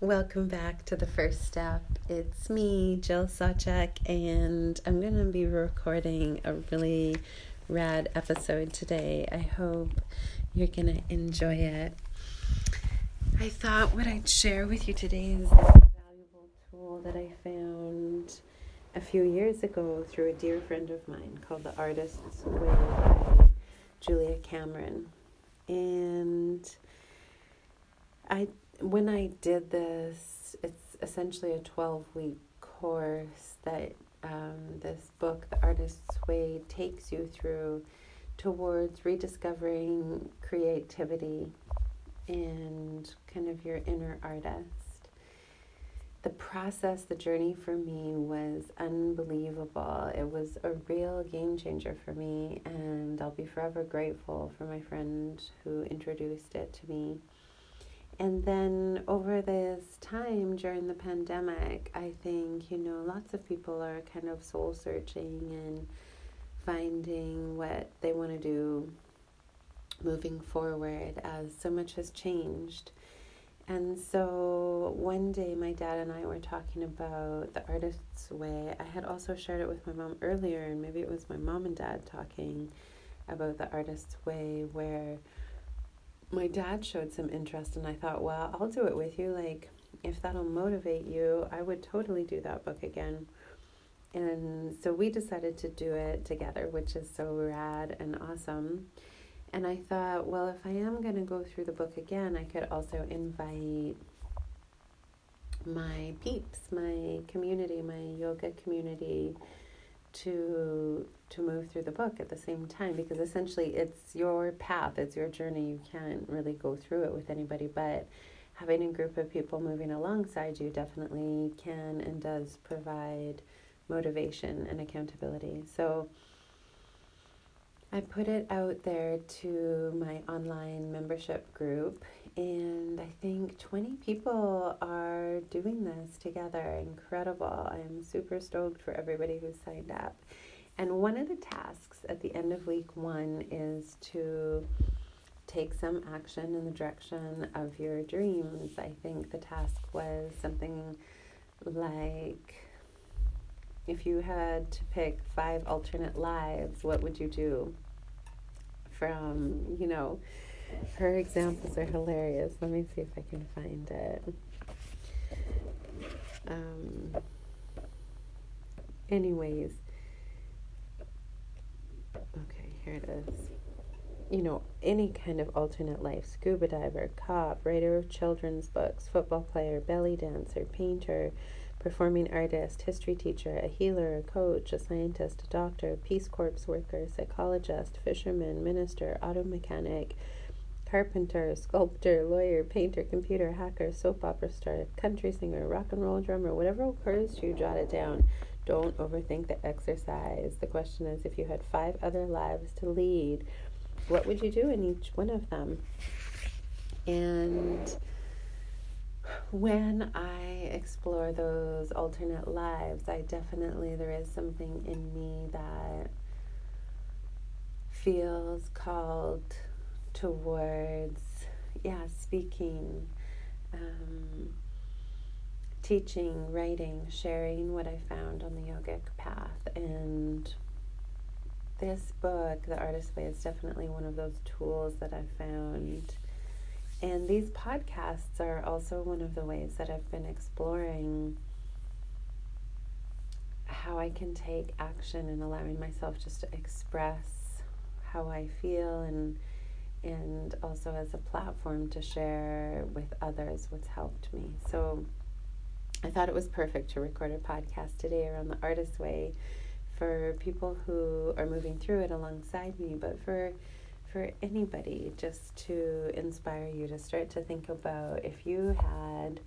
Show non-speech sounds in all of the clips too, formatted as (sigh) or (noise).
Welcome back to the first step. It's me, Jill Sawchuk, and I'm going to be recording a really rad episode today. I hope you're going to enjoy it. I thought what I'd share with you today is a valuable tool that I found a few years ago through a dear friend of mine called The Artist's Way by Julia Cameron. And I when I did this, it's essentially a 12 week course that um, this book, The Artist's Way, takes you through towards rediscovering creativity and kind of your inner artist. The process, the journey for me was unbelievable. It was a real game changer for me, and I'll be forever grateful for my friend who introduced it to me. And then over this time during the pandemic, I think, you know, lots of people are kind of soul searching and finding what they want to do moving forward as so much has changed. And so one day, my dad and I were talking about the artist's way. I had also shared it with my mom earlier, and maybe it was my mom and dad talking about the artist's way, where my dad showed some interest and I thought, well, I'll do it with you. Like, if that'll motivate you, I would totally do that book again. And so we decided to do it together, which is so rad and awesome. And I thought, well, if I am going to go through the book again, I could also invite my peeps, my community, my yoga community to to move through the book at the same time because essentially it's your path, it's your journey. You can't really go through it with anybody, but having a group of people moving alongside you definitely can and does provide motivation and accountability. So I put it out there to my online membership group, and I think 20 people are doing this together. Incredible. I'm super stoked for everybody who's signed up. And one of the tasks at the end of week one is to take some action in the direction of your dreams. I think the task was something like if you had to pick five alternate lives, what would you do? From, you know, her examples are hilarious. Let me see if I can find it. Um, anyways, okay, here it is. You know, any kind of alternate life scuba diver, cop, writer of children's books, football player, belly dancer, painter, performing artist, history teacher, a healer, a coach, a scientist, a doctor, Peace Corps worker, psychologist, fisherman, minister, auto mechanic, carpenter, sculptor, lawyer, painter, computer, hacker, soap opera star, country singer, rock and roll drummer, whatever occurs to you, jot it down. Don't overthink the exercise. The question is if you had five other lives to lead, what would you do in each one of them? And when I explore those alternate lives, I definitely, there is something in me that feels called towards, yeah, speaking, um, teaching, writing, sharing what I found on the yogic path. And this book, The Artist's Way, is definitely one of those tools that I've found. And these podcasts are also one of the ways that I've been exploring how I can take action and allowing myself just to express how I feel and and also as a platform to share with others what's helped me. So I thought it was perfect to record a podcast today around the artist way for people who are moving through it alongside me, but for for anybody just to inspire you to start to think about if you had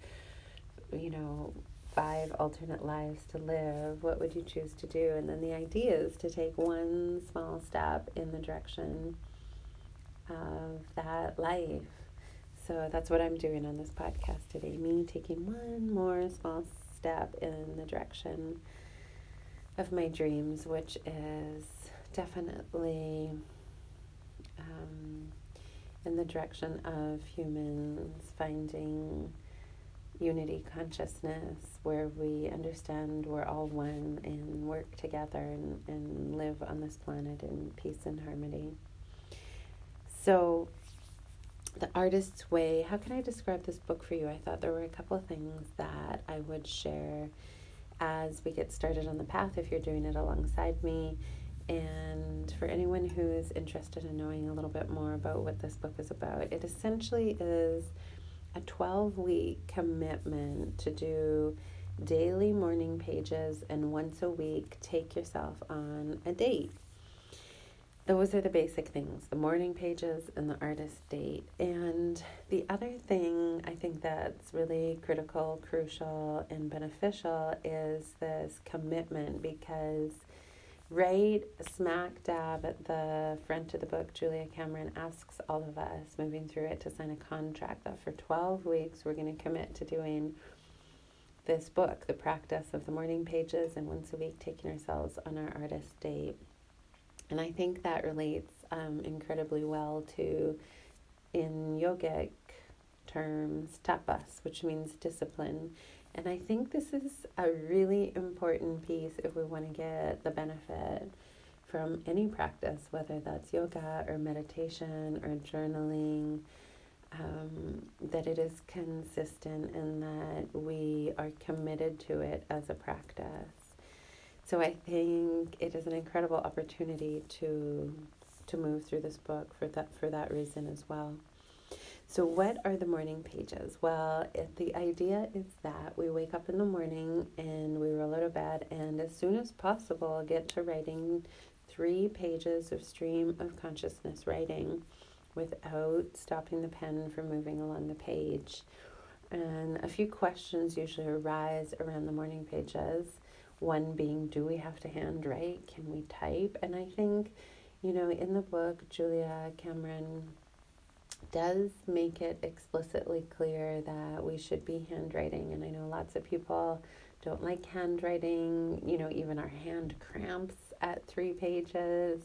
you know five alternate lives to live, what would you choose to do? And then the idea is to take one small step in the direction of that life. So that's what I'm doing on this podcast today. Me taking one more small step in the direction of my dreams, which is definitely um, in the direction of humans finding unity consciousness where we understand we're all one and work together and, and live on this planet in peace and harmony. So, The Artist's Way, how can I describe this book for you? I thought there were a couple of things that I would share as we get started on the path if you're doing it alongside me. And for anyone who's interested in knowing a little bit more about what this book is about, it essentially is a 12 week commitment to do daily morning pages and once a week take yourself on a date. Those are the basic things the morning pages and the artist date. And the other thing I think that's really critical, crucial, and beneficial is this commitment because right smack dab at the front of the book, Julia Cameron asks all of us moving through it to sign a contract that for 12 weeks we're going to commit to doing this book, the practice of the morning pages, and once a week taking ourselves on our artist date. And I think that relates um, incredibly well to, in yogic terms, tapas, which means discipline. And I think this is a really important piece if we want to get the benefit from any practice, whether that's yoga or meditation or journaling, um, that it is consistent and that we are committed to it as a practice. So I think it is an incredible opportunity to to move through this book for that for that reason as well. So, what are the morning pages? Well, the idea is that we wake up in the morning and we roll out of bed, and as soon as possible, get to writing three pages of stream of consciousness writing without stopping the pen from moving along the page. And a few questions usually arise around the morning pages. One being, do we have to handwrite? Can we type? And I think, you know, in the book, Julia Cameron does make it explicitly clear that we should be handwriting. And I know lots of people don't like handwriting, you know, even our hand cramps at three pages.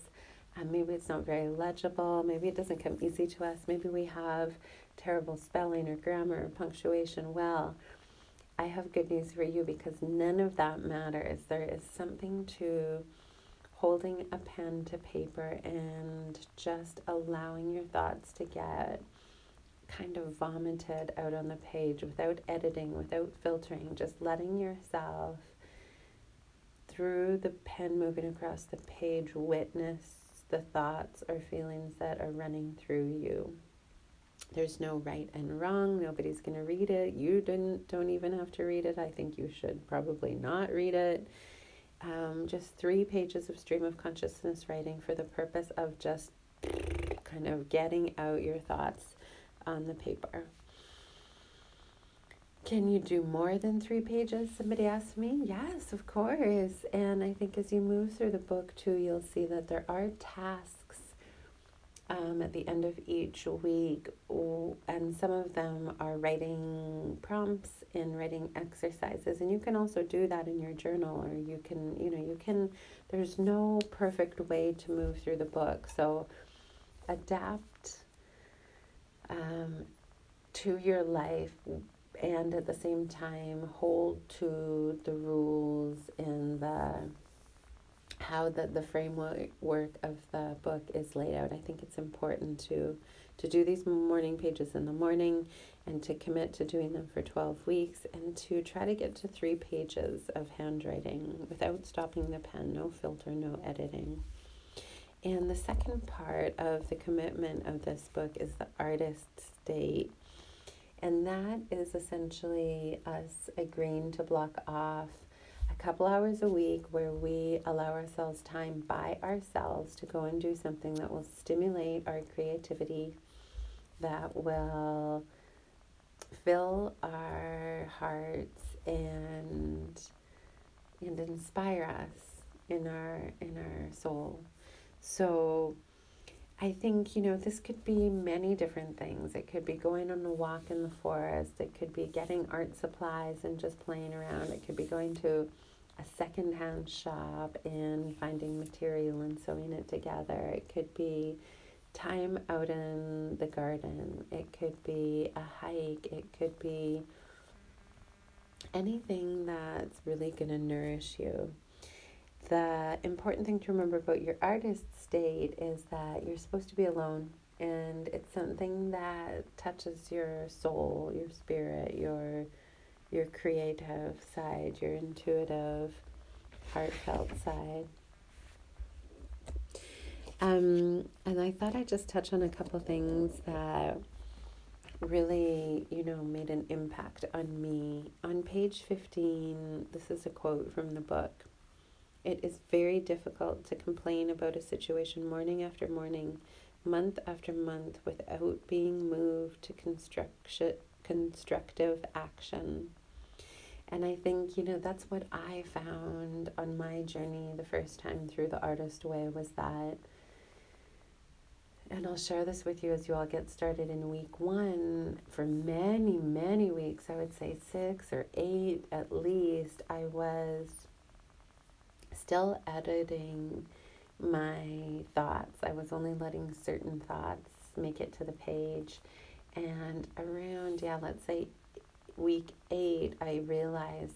And maybe it's not very legible. Maybe it doesn't come easy to us. Maybe we have terrible spelling or grammar or punctuation. Well, I have good news for you because none of that matters. There is something to holding a pen to paper and just allowing your thoughts to get kind of vomited out on the page without editing, without filtering, just letting yourself through the pen moving across the page witness the thoughts or feelings that are running through you. There's no right and wrong. Nobody's going to read it. You didn't don't even have to read it. I think you should probably not read it um, just three pages of stream of consciousness writing for the purpose of just kind of getting out your thoughts on the paper. Can you do more than three pages? Somebody asked me. Yes, of course. And I think as you move through the book too, you'll see that there are tasks um, at the end of each week, and some of them are writing prompts and writing exercises. And you can also do that in your journal, or you can, you know, you can, there's no perfect way to move through the book. So adapt um, to your life and at the same time hold to the rules and the how the, the framework of the book is laid out. I think it's important to to do these morning pages in the morning and to commit to doing them for 12 weeks and to try to get to three pages of handwriting without stopping the pen, no filter, no editing. And the second part of the commitment of this book is the artist's date. And that is essentially us agreeing to block off couple hours a week where we allow ourselves time by ourselves to go and do something that will stimulate our creativity, that will fill our hearts and and inspire us in our in our soul. So I think, you know, this could be many different things. It could be going on a walk in the forest. It could be getting art supplies and just playing around. It could be going to a secondhand shop and finding material and sewing it together. It could be time out in the garden. It could be a hike. It could be anything that's really going to nourish you. The important thing to remember about your artist's date is that you're supposed to be alone and it's something that touches your soul, your spirit, your your creative side, your intuitive, heartfelt side. Um, and I thought I'd just touch on a couple things that really, you know, made an impact on me. On page 15, this is a quote from the book. It is very difficult to complain about a situation morning after morning, month after month, without being moved to construction, constructive action. And I think, you know, that's what I found on my journey the first time through the artist way was that and I'll share this with you as you all get started in week one. For many, many weeks, I would say six or eight at least, I was still editing my thoughts. I was only letting certain thoughts make it to the page. And around, yeah, let's say week eight, I realized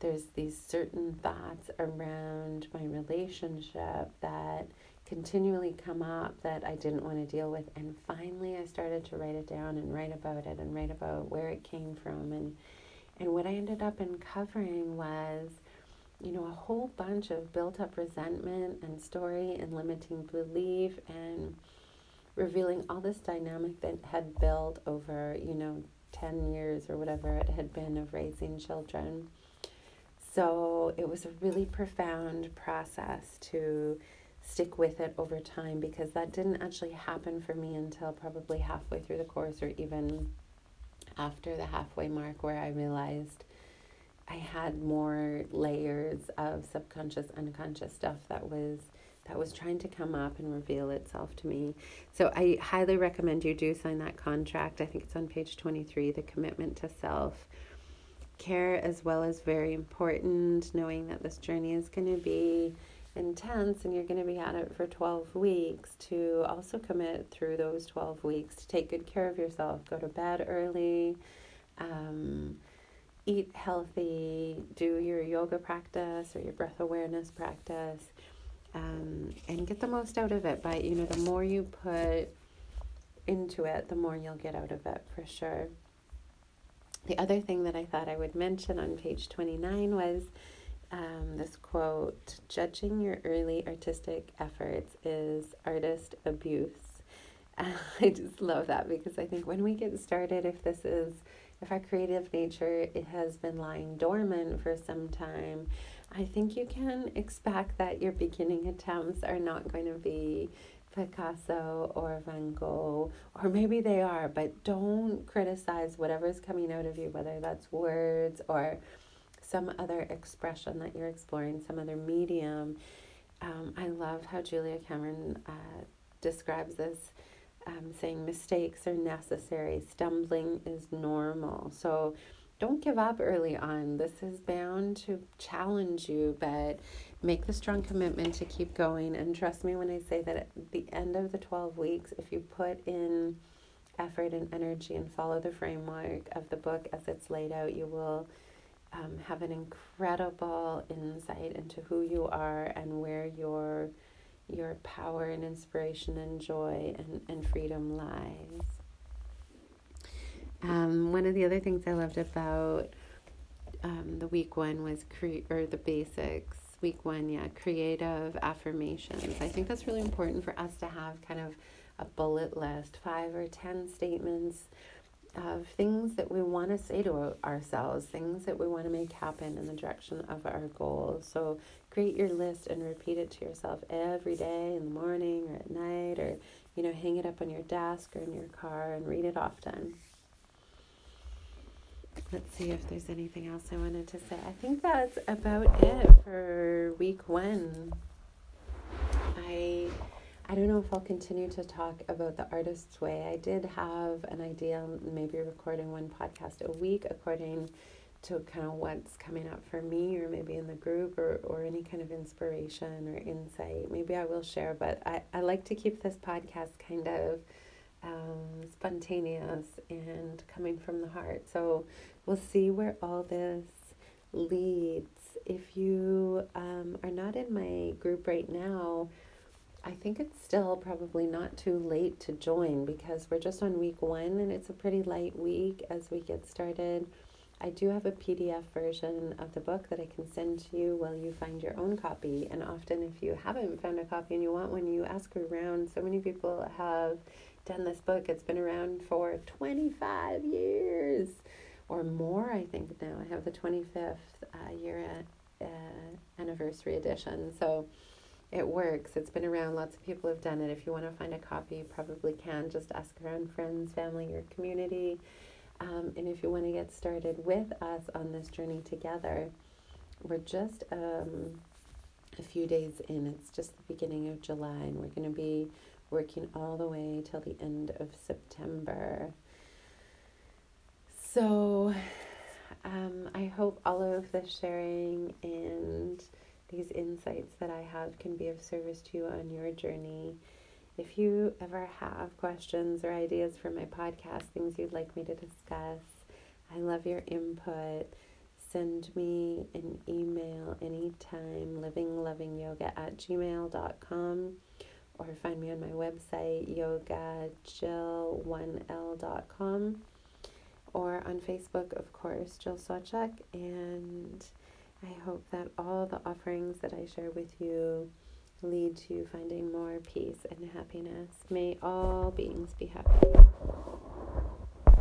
there's these certain thoughts around my relationship that continually come up that I didn't want to deal with. And finally, I started to write it down and write about it and write about where it came from. And, and what I ended up uncovering was, you know, a whole bunch of built up resentment and story and limiting belief and revealing all this dynamic that had built over, you know, 10 years or whatever it had been of raising children. So it was a really profound process to stick with it over time because that didn't actually happen for me until probably halfway through the course or even after the halfway mark where I realized I had more layers of subconscious unconscious stuff that was that was trying to come up and reveal itself to me. So I highly recommend you do sign that contract. I think it's on page 23, the commitment to self care as well as very important knowing that this journey is going to be intense and you're going to be at it for 12 weeks to also commit through those 12 weeks to take good care of yourself go to bed early um, eat healthy do your yoga practice or your breath awareness practice um, and get the most out of it but you know the more you put into it the more you'll get out of it for sure the other thing that i thought i would mention on page 29 was um, this quote Judging your early artistic efforts is artist abuse. (laughs) I just love that because I think when we get started, if this is, if our creative nature has been lying dormant for some time, I think you can expect that your beginning attempts are not going to be Picasso or Van Gogh, or maybe they are, but don't criticize whatever's coming out of you, whether that's words or some other expression that you're exploring, some other medium. Um, I love how Julia Cameron uh, describes this, um, saying mistakes are necessary, stumbling is normal. So don't give up early on. This is bound to challenge you, but make the strong commitment to keep going. And trust me when I say that at the end of the 12 weeks, if you put in effort and energy and follow the framework of the book as it's laid out, you will um, have an incredible insight into who you are and where your your power and inspiration and joy and, and freedom lies. Um, one of the other things I loved about um, the week one was cre- or the basics. Week one, yeah, creative affirmations. I think that's really important for us to have kind of a bullet list, five or ten statements of things that we want to say to ourselves, things that we want to make happen in the direction of our goals. So create your list and repeat it to yourself every day in the morning or at night or you know hang it up on your desk or in your car and read it often. Let's see if there's anything else I wanted to say. I think that's about it for week 1. I I'll continue to talk about the artist's way. I did have an idea, maybe recording one podcast a week according to kind of what's coming up for me or maybe in the group or, or any kind of inspiration or insight. Maybe I will share, but I, I like to keep this podcast kind of um, spontaneous and coming from the heart. So we'll see where all this leads. If you um, are not in my group right now, I think it's still probably not too late to join because we're just on week one and it's a pretty light week as we get started. I do have a PDF version of the book that I can send to you while you find your own copy. And often, if you haven't found a copy and you want one, you ask around. So many people have done this book. It's been around for 25 years or more, I think now. I have the 25th uh, year uh, anniversary edition. So it works. It's been around. Lots of people have done it. If you want to find a copy, you probably can. Just ask around friends, family, your community. Um, and if you want to get started with us on this journey together, we're just um, a few days in. It's just the beginning of July, and we're going to be working all the way till the end of September. So, um, I hope all of the sharing and these insights that I have can be of service to you on your journey. If you ever have questions or ideas for my podcast, things you'd like me to discuss, I love your input. Send me an email anytime, livinglovingyoga at gmail.com, or find me on my website, yogajill1l.com, or on Facebook, of course, Jill Sawchuk. And I hope that all the offerings that I share with you lead to finding more peace and happiness. May all beings be happy.